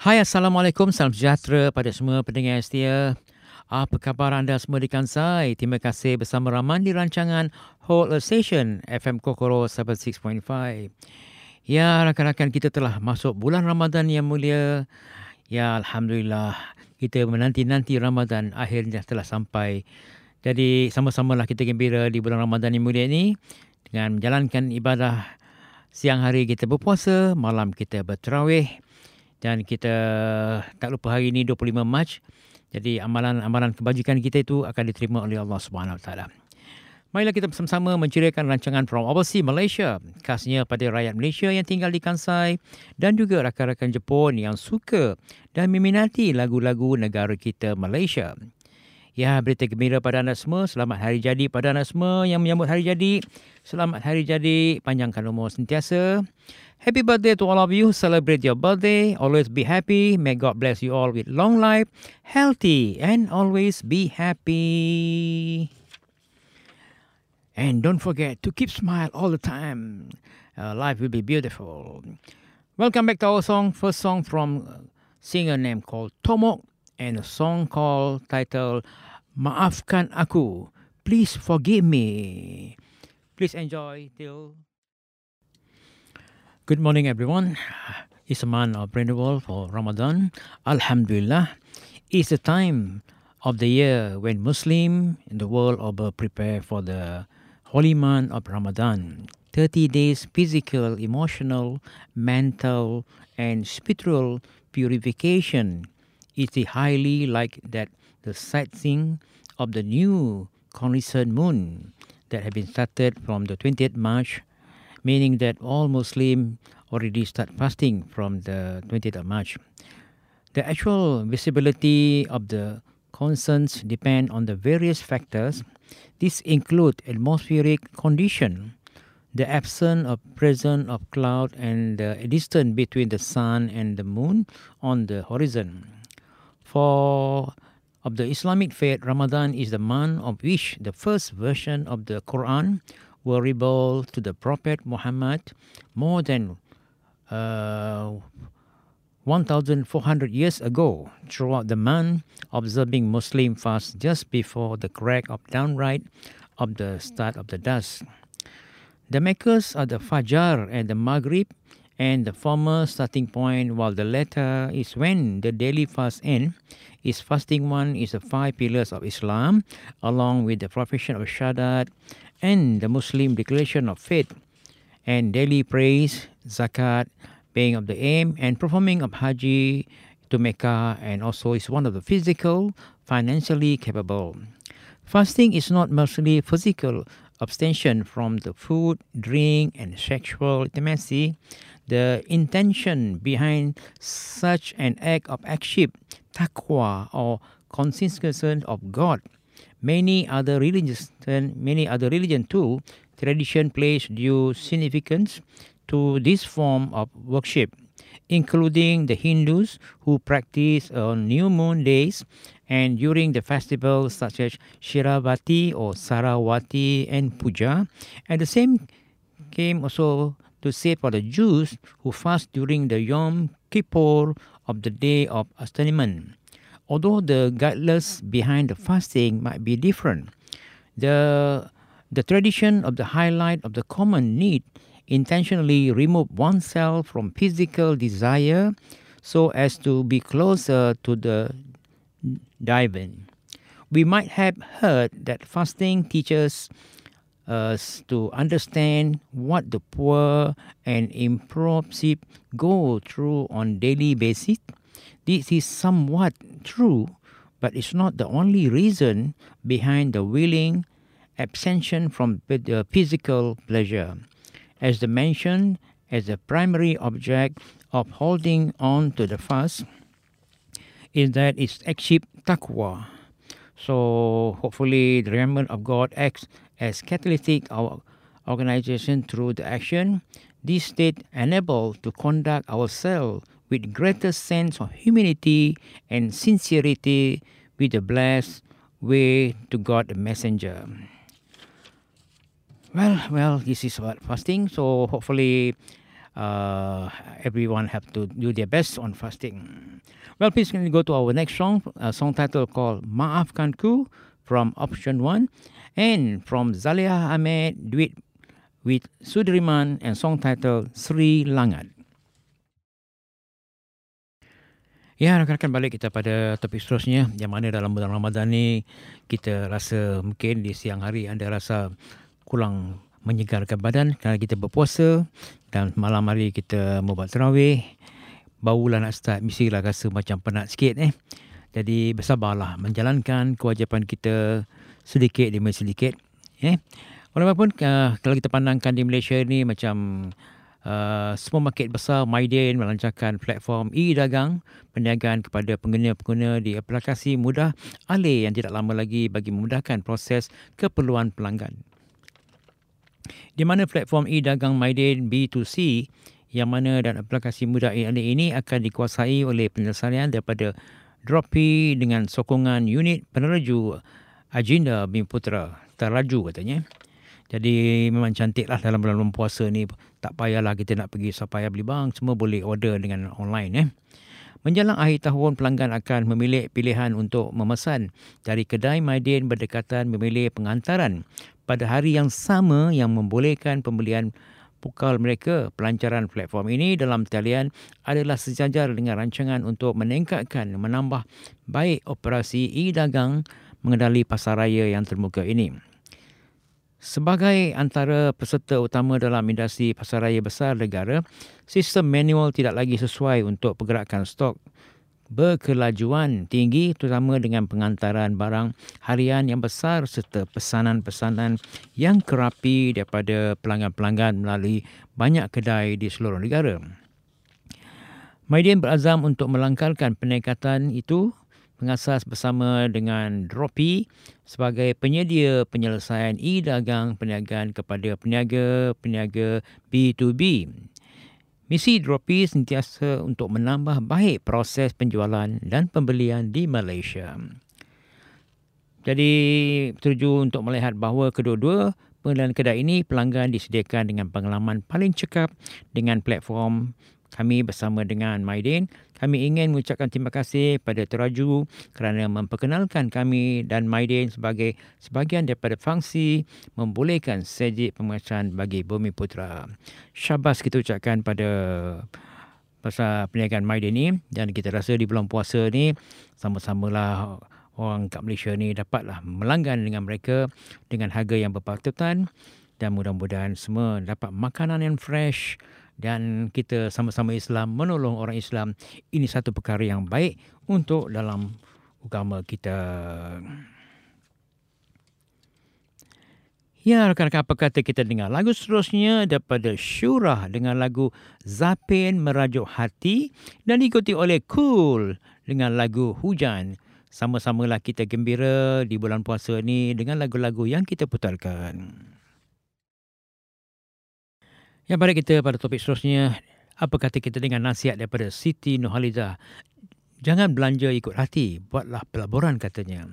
Hai Assalamualaikum, salam sejahtera pada semua pendengar setia. Apa khabar anda semua di Kansai? Terima kasih bersama Rahman di rancangan Whole Station FM Kokoro 76.5. Ya, rakan-rakan kita telah masuk bulan Ramadan yang mulia. Ya, Alhamdulillah. Kita menanti-nanti Ramadan akhirnya telah sampai. Jadi, sama-samalah kita gembira di bulan Ramadan yang mulia ini dengan menjalankan ibadah siang hari kita berpuasa, malam kita berterawih dan kita tak lupa hari ini 25 Mac. Jadi amalan-amalan kebajikan kita itu akan diterima oleh Allah Subhanahu Wa Taala. Marilah kita bersama-sama menceriakan rancangan From Overseas Malaysia. Khasnya pada rakyat Malaysia yang tinggal di Kansai dan juga rakan-rakan Jepun yang suka dan meminati lagu-lagu negara kita Malaysia. Ya, berita gembira pada anda semua. Selamat hari jadi pada anda semua yang menyambut hari jadi. Selamat hari jadi. Panjangkan umur sentiasa. Happy birthday to all of you. Celebrate your birthday. Always be happy. May God bless you all with long life, healthy, and always be happy. And don't forget to keep smile all the time. Uh, life will be beautiful. Welcome back to our song. First song from singer named called Tomok and a song called titled Maafkan Aku. Please forgive me. Please enjoy till Good morning, everyone. It's a month of renewal for Ramadan. Alhamdulillah. It's the time of the year when Muslim in the world over uh, prepare for the holy month of Ramadan. 30 days physical, emotional, mental, and spiritual purification is the highly like that the sightseeing of the new crescent moon that have been started from the 20th March meaning that all Muslims already start fasting from the 20th of March. The actual visibility of the concerns depend on the various factors. These include atmospheric condition, the absence of presence of cloud and the distance between the sun and the moon on the horizon. For of the Islamic faith, Ramadan is the month of which the first version of the Quran were revealed to the Prophet Muhammad more than uh, 1,400 years ago throughout the month, observing Muslim fast just before the crack of downright of the start of the dusk. The makers are the Fajr and the Maghrib, and the former starting point, while the latter is when the daily fast ends. Is fasting one is the five pillars of Islam, along with the profession of Shahadat and the Muslim declaration of faith and daily praise, zakat, paying of the aim, and performing of Haji to Mecca, and also is one of the physical, financially capable. Fasting is not merely physical abstention from the food, drink, and sexual intimacy. The intention behind such an act of action, taqwa, or consciousness of God, many other religions and many other religion too tradition place due significance to this form of worship including the hindus who practice on new moon days and during the festivals such as shiravati or sarawati and puja. And the same came also to say for the jews who fast during the yom kippur of the day of atonement although the guidelines behind the fasting might be different, the the tradition of the highlight of the common need intentionally remove oneself from physical desire so as to be closer to the divine. We might have heard that fasting teaches us to understand what the poor and impoverished go through on daily basis this is somewhat true, but it's not the only reason behind the willing abstention from the physical pleasure. As the mentioned, as the primary object of holding on to the fast is that it's achieve taqwa. So hopefully the remembrance of God acts as catalytic our organization through the action. This state enable to conduct ourselves with greater sense of humility and sincerity with the blessed way to God the messenger. Well, well, this is about fasting. So hopefully, uh, everyone have to do their best on fasting. Well, please can we go to our next song, a song title called Maafkanku from option one, and from Zalia Ahmed, Duit with Sudirman and song title Sri Langat. Ya, rakan-rakan balik kita pada topik seterusnya yang mana dalam bulan Ramadan ni kita rasa mungkin di siang hari anda rasa kurang menyegarkan badan kerana kita berpuasa dan malam hari kita membuat terawih barulah nak start mestilah rasa macam penat sikit eh. Jadi bersabarlah menjalankan kewajipan kita sedikit demi sedikit eh. Walaupun uh, kalau kita pandangkan di Malaysia ni macam Uh, semua market besar Maiden melancarkan platform e-dagang perniagaan kepada pengguna-pengguna di aplikasi mudah alih yang tidak lama lagi bagi memudahkan proses keperluan pelanggan. Di mana platform e-dagang Maiden B2C yang mana dan aplikasi mudah e-alih ini akan dikuasai oleh penyelesaian daripada Droppy dengan sokongan unit peneraju Agenda Bumi Putra terlaju katanya. Jadi memang cantik lah dalam bulan puasa ni. Tak payahlah kita nak pergi supaya beli bang. Semua boleh order dengan online. Eh. Menjelang akhir tahun, pelanggan akan memilih pilihan untuk memesan dari kedai Maidin berdekatan memilih pengantaran pada hari yang sama yang membolehkan pembelian pukal mereka. Pelancaran platform ini dalam talian adalah sejajar dengan rancangan untuk meningkatkan menambah baik operasi e-dagang mengendali pasaraya yang termuka ini. Sebagai antara peserta utama dalam industri pasaraya besar negara, sistem manual tidak lagi sesuai untuk pergerakan stok berkelajuan tinggi terutama dengan pengantaran barang harian yang besar serta pesanan-pesanan yang kerapi daripada pelanggan-pelanggan melalui banyak kedai di seluruh negara. Maidin berazam untuk melangkarkan peningkatan itu pengasas bersama dengan Dropi sebagai penyedia penyelesaian e-dagang perniagaan kepada peniaga-peniaga B2B. Misi Dropi sentiasa untuk menambah baik proses penjualan dan pembelian di Malaysia. Jadi, tuju untuk melihat bahawa kedua-dua pengenalan kedai ini pelanggan disediakan dengan pengalaman paling cekap dengan platform kami bersama dengan Maidin, kami ingin mengucapkan terima kasih pada Teraju kerana memperkenalkan kami dan Maidin sebagai sebahagian daripada fungsi membolehkan sejik pemecahan bagi Bumi Putra. Syabas kita ucapkan pada pasal perniagaan Maidin ini dan kita rasa di bulan puasa ni sama-samalah orang kat Malaysia ni dapatlah melanggan dengan mereka dengan harga yang berpatutan dan mudah-mudahan semua dapat makanan yang fresh dan kita sama-sama Islam menolong orang Islam ini satu perkara yang baik untuk dalam agama kita. Ya, rakan-rakan apa kata kita dengar lagu seterusnya daripada Syurah dengan lagu Zapin Merajuk Hati dan diikuti oleh Cool dengan lagu Hujan. Sama-samalah kita gembira di bulan puasa ini dengan lagu-lagu yang kita putarkan. Yang pada kita pada topik seterusnya, apa kata kita dengan nasihat daripada Siti Nurhaliza? Jangan belanja ikut hati, buatlah pelaburan katanya.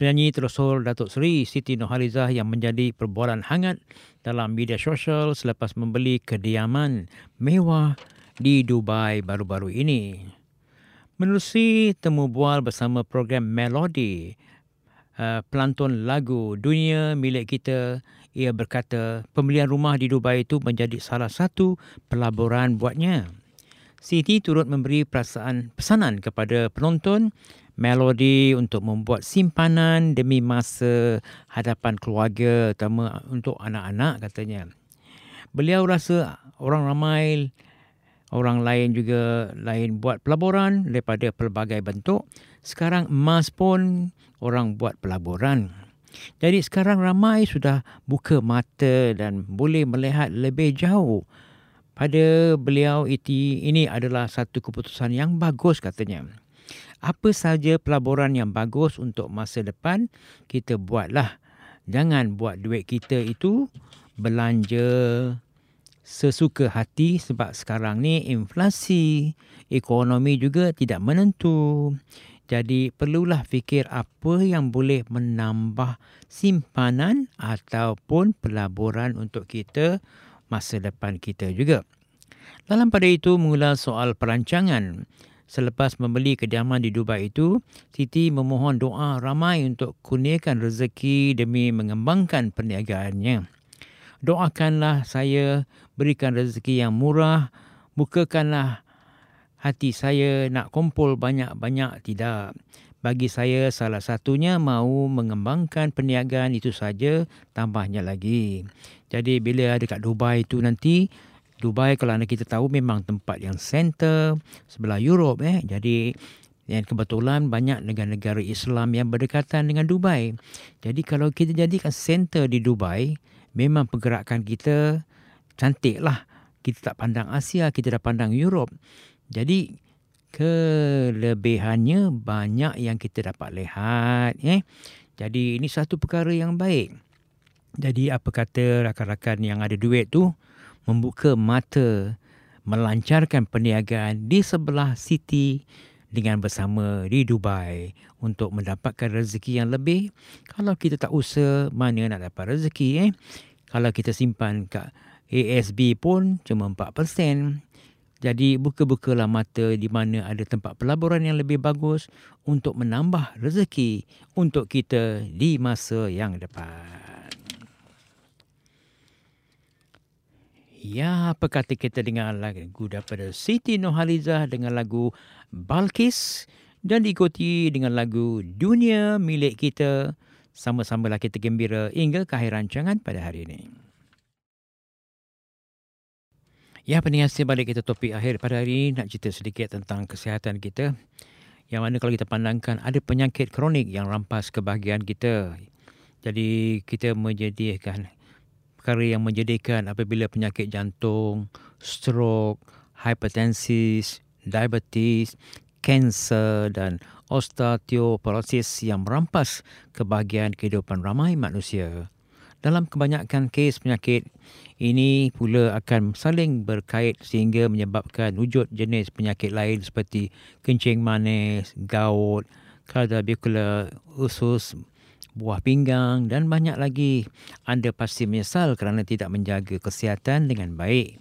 Penyanyi terusur Datuk Seri Siti Nurhaliza yang menjadi perbualan hangat dalam media sosial selepas membeli kediaman mewah di Dubai baru-baru ini. Menerusi temu bual bersama program Melody, uh, pelantun lagu Dunia Milik Kita ia berkata pembelian rumah di Dubai itu menjadi salah satu pelaburan buatnya. Siti turut memberi perasaan pesanan kepada penonton melodi untuk membuat simpanan demi masa hadapan keluarga terutama untuk anak-anak katanya. Beliau rasa orang ramai orang lain juga lain buat pelaburan daripada pelbagai bentuk. Sekarang emas pun orang buat pelaburan. Jadi sekarang ramai sudah buka mata dan boleh melihat lebih jauh. Pada beliau itu ini adalah satu keputusan yang bagus katanya. Apa saja pelaburan yang bagus untuk masa depan kita buatlah. Jangan buat duit kita itu belanja sesuka hati sebab sekarang ni inflasi, ekonomi juga tidak menentu. Jadi perlulah fikir apa yang boleh menambah simpanan ataupun pelaburan untuk kita masa depan kita juga. Dalam pada itu mula soal perancangan. Selepas membeli kediaman di Dubai itu, Siti memohon doa ramai untuk kurniakan rezeki demi mengembangkan perniagaannya. Doakanlah saya berikan rezeki yang murah, bukakanlah hati saya nak kumpul banyak-banyak tidak. Bagi saya salah satunya mahu mengembangkan perniagaan itu saja tambahnya lagi. Jadi bila ada kat Dubai itu nanti Dubai kalau anda kita tahu memang tempat yang center sebelah Europe eh. Jadi yang kebetulan banyak negara-negara Islam yang berdekatan dengan Dubai. Jadi kalau kita jadikan center di Dubai, memang pergerakan kita cantik lah. Kita tak pandang Asia, kita dah pandang Europe. Jadi kelebihannya banyak yang kita dapat lihat. Eh. Jadi ini satu perkara yang baik. Jadi apa kata rakan-rakan yang ada duit tu, membuka mata melancarkan perniagaan di sebelah City dengan bersama di Dubai untuk mendapatkan rezeki yang lebih. Kalau kita tak usaha, mana nak dapat rezeki eh? Kalau kita simpan kat ASB pun cuma 4%. Jadi buka-bukalah mata di mana ada tempat pelaburan yang lebih bagus untuk menambah rezeki untuk kita di masa yang depan. Ya, apa kata kita dengan lagu daripada Siti Nohaliza dengan lagu Balkis dan diikuti dengan lagu Dunia Milik Kita. Sama-samalah kita gembira hingga ke akhir rancangan pada hari ini. Ya, pendengar balik kita topik akhir pada hari ini nak cerita sedikit tentang kesihatan kita. Yang mana kalau kita pandangkan ada penyakit kronik yang rampas kebahagiaan kita. Jadi kita menjadikan perkara yang menjadikan apabila penyakit jantung, stroke, hipertensis, diabetes, kanser dan osteoporosis yang merampas kebahagiaan kehidupan ramai manusia. Dalam kebanyakan kes penyakit ini pula akan saling berkait sehingga menyebabkan wujud jenis penyakit lain seperti kencing manis, gout, cardiovascular, usus, buah pinggang dan banyak lagi. Anda pasti menyesal kerana tidak menjaga kesihatan dengan baik.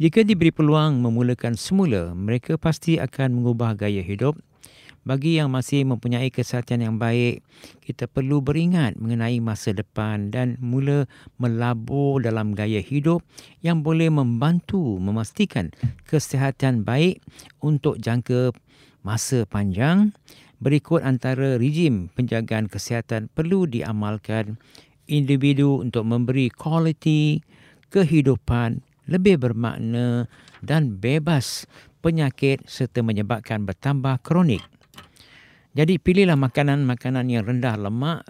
Jika diberi peluang memulakan semula, mereka pasti akan mengubah gaya hidup. Bagi yang masih mempunyai kesihatan yang baik, kita perlu beringat mengenai masa depan dan mula melabur dalam gaya hidup yang boleh membantu memastikan kesihatan baik untuk jangka masa panjang berikut antara rejim penjagaan kesihatan perlu diamalkan individu untuk memberi kualiti kehidupan lebih bermakna dan bebas penyakit serta menyebabkan bertambah kronik. Jadi pilihlah makanan-makanan yang rendah lemak.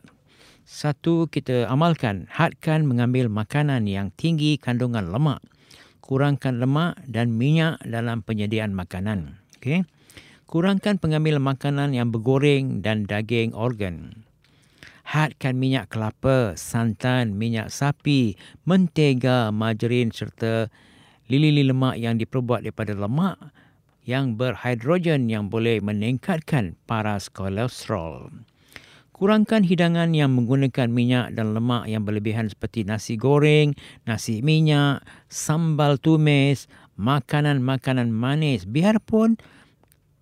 Satu, kita amalkan, hadkan mengambil makanan yang tinggi kandungan lemak. Kurangkan lemak dan minyak dalam penyediaan makanan. Okay kurangkan pengambil makanan yang bergoreng dan daging organ. Hadkan minyak kelapa, santan, minyak sapi, mentega, margarin serta lili-lili lemak yang diperbuat daripada lemak yang berhidrogen yang boleh meningkatkan paras kolesterol. Kurangkan hidangan yang menggunakan minyak dan lemak yang berlebihan seperti nasi goreng, nasi minyak, sambal tumis, makanan-makanan manis biarpun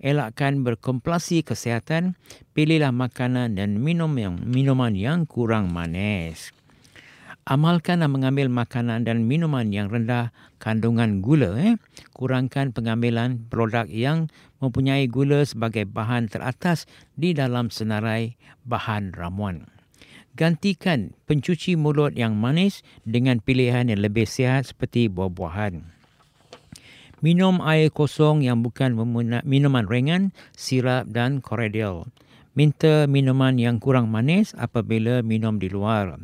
elakkan berkomplasi kesihatan, pilihlah makanan dan minum yang minuman yang kurang manis. Amalkan dan mengambil makanan dan minuman yang rendah kandungan gula. Eh. Kurangkan pengambilan produk yang mempunyai gula sebagai bahan teratas di dalam senarai bahan ramuan. Gantikan pencuci mulut yang manis dengan pilihan yang lebih sihat seperti buah-buahan. Minum air kosong yang bukan minuman ringan, sirap dan koredial. Minta minuman yang kurang manis apabila minum di luar.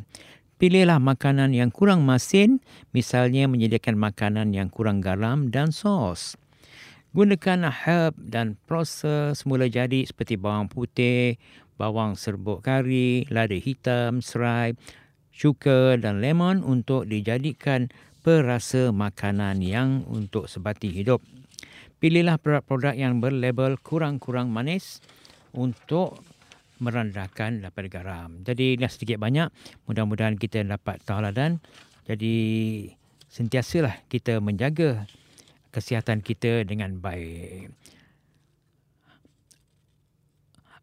Pilihlah makanan yang kurang masin, misalnya menyediakan makanan yang kurang garam dan sos. Gunakan herb dan proses mula jadi seperti bawang putih, bawang serbuk kari, lada hitam, serai, cuka dan lemon untuk dijadikan perasa makanan yang untuk sebati hidup. Pilihlah produk-produk yang berlabel kurang-kurang manis untuk merendahkan daripada garam. Jadi ini sedikit banyak. Mudah-mudahan kita dapat tahu dan jadi sentiasalah kita menjaga kesihatan kita dengan baik.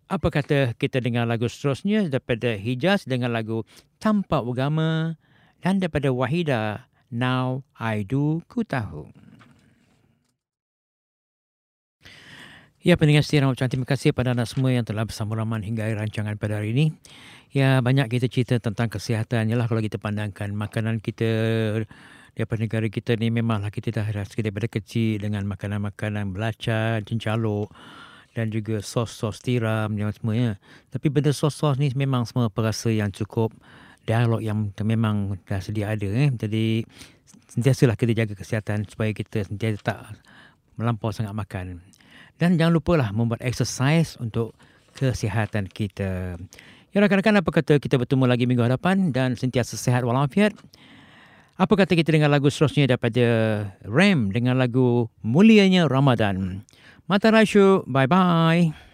Apa kata kita dengar lagu seterusnya daripada Hijaz dengan lagu Tanpa Agama dan daripada Wahida Now I Do Ku Tahu. Ya, pendengar setia ucapkan terima kasih pada anda semua yang telah bersama Rahman hingga rancangan pada hari ini. Ya, banyak kita cerita tentang kesihatan. Yalah kalau kita pandangkan makanan kita daripada negara kita ni memanglah kita dah rasa daripada kecil dengan makanan-makanan belacan, cincaluk dan juga sos-sos tiram dan semuanya. Tapi benda sos-sos ni memang semua perasa yang cukup dialog yang memang dah sedia ada. Eh. Jadi sentiasalah kita jaga kesihatan supaya kita sentiasa tak melampau sangat makan. Dan jangan lupalah membuat exercise untuk kesihatan kita. Ya rakan-rakan apa kata kita bertemu lagi minggu hadapan dan sentiasa sehat walafiat. Apa kata kita dengar lagu seterusnya daripada Ram dengan lagu Mulianya Ramadan. Mata Rasyu, bye-bye.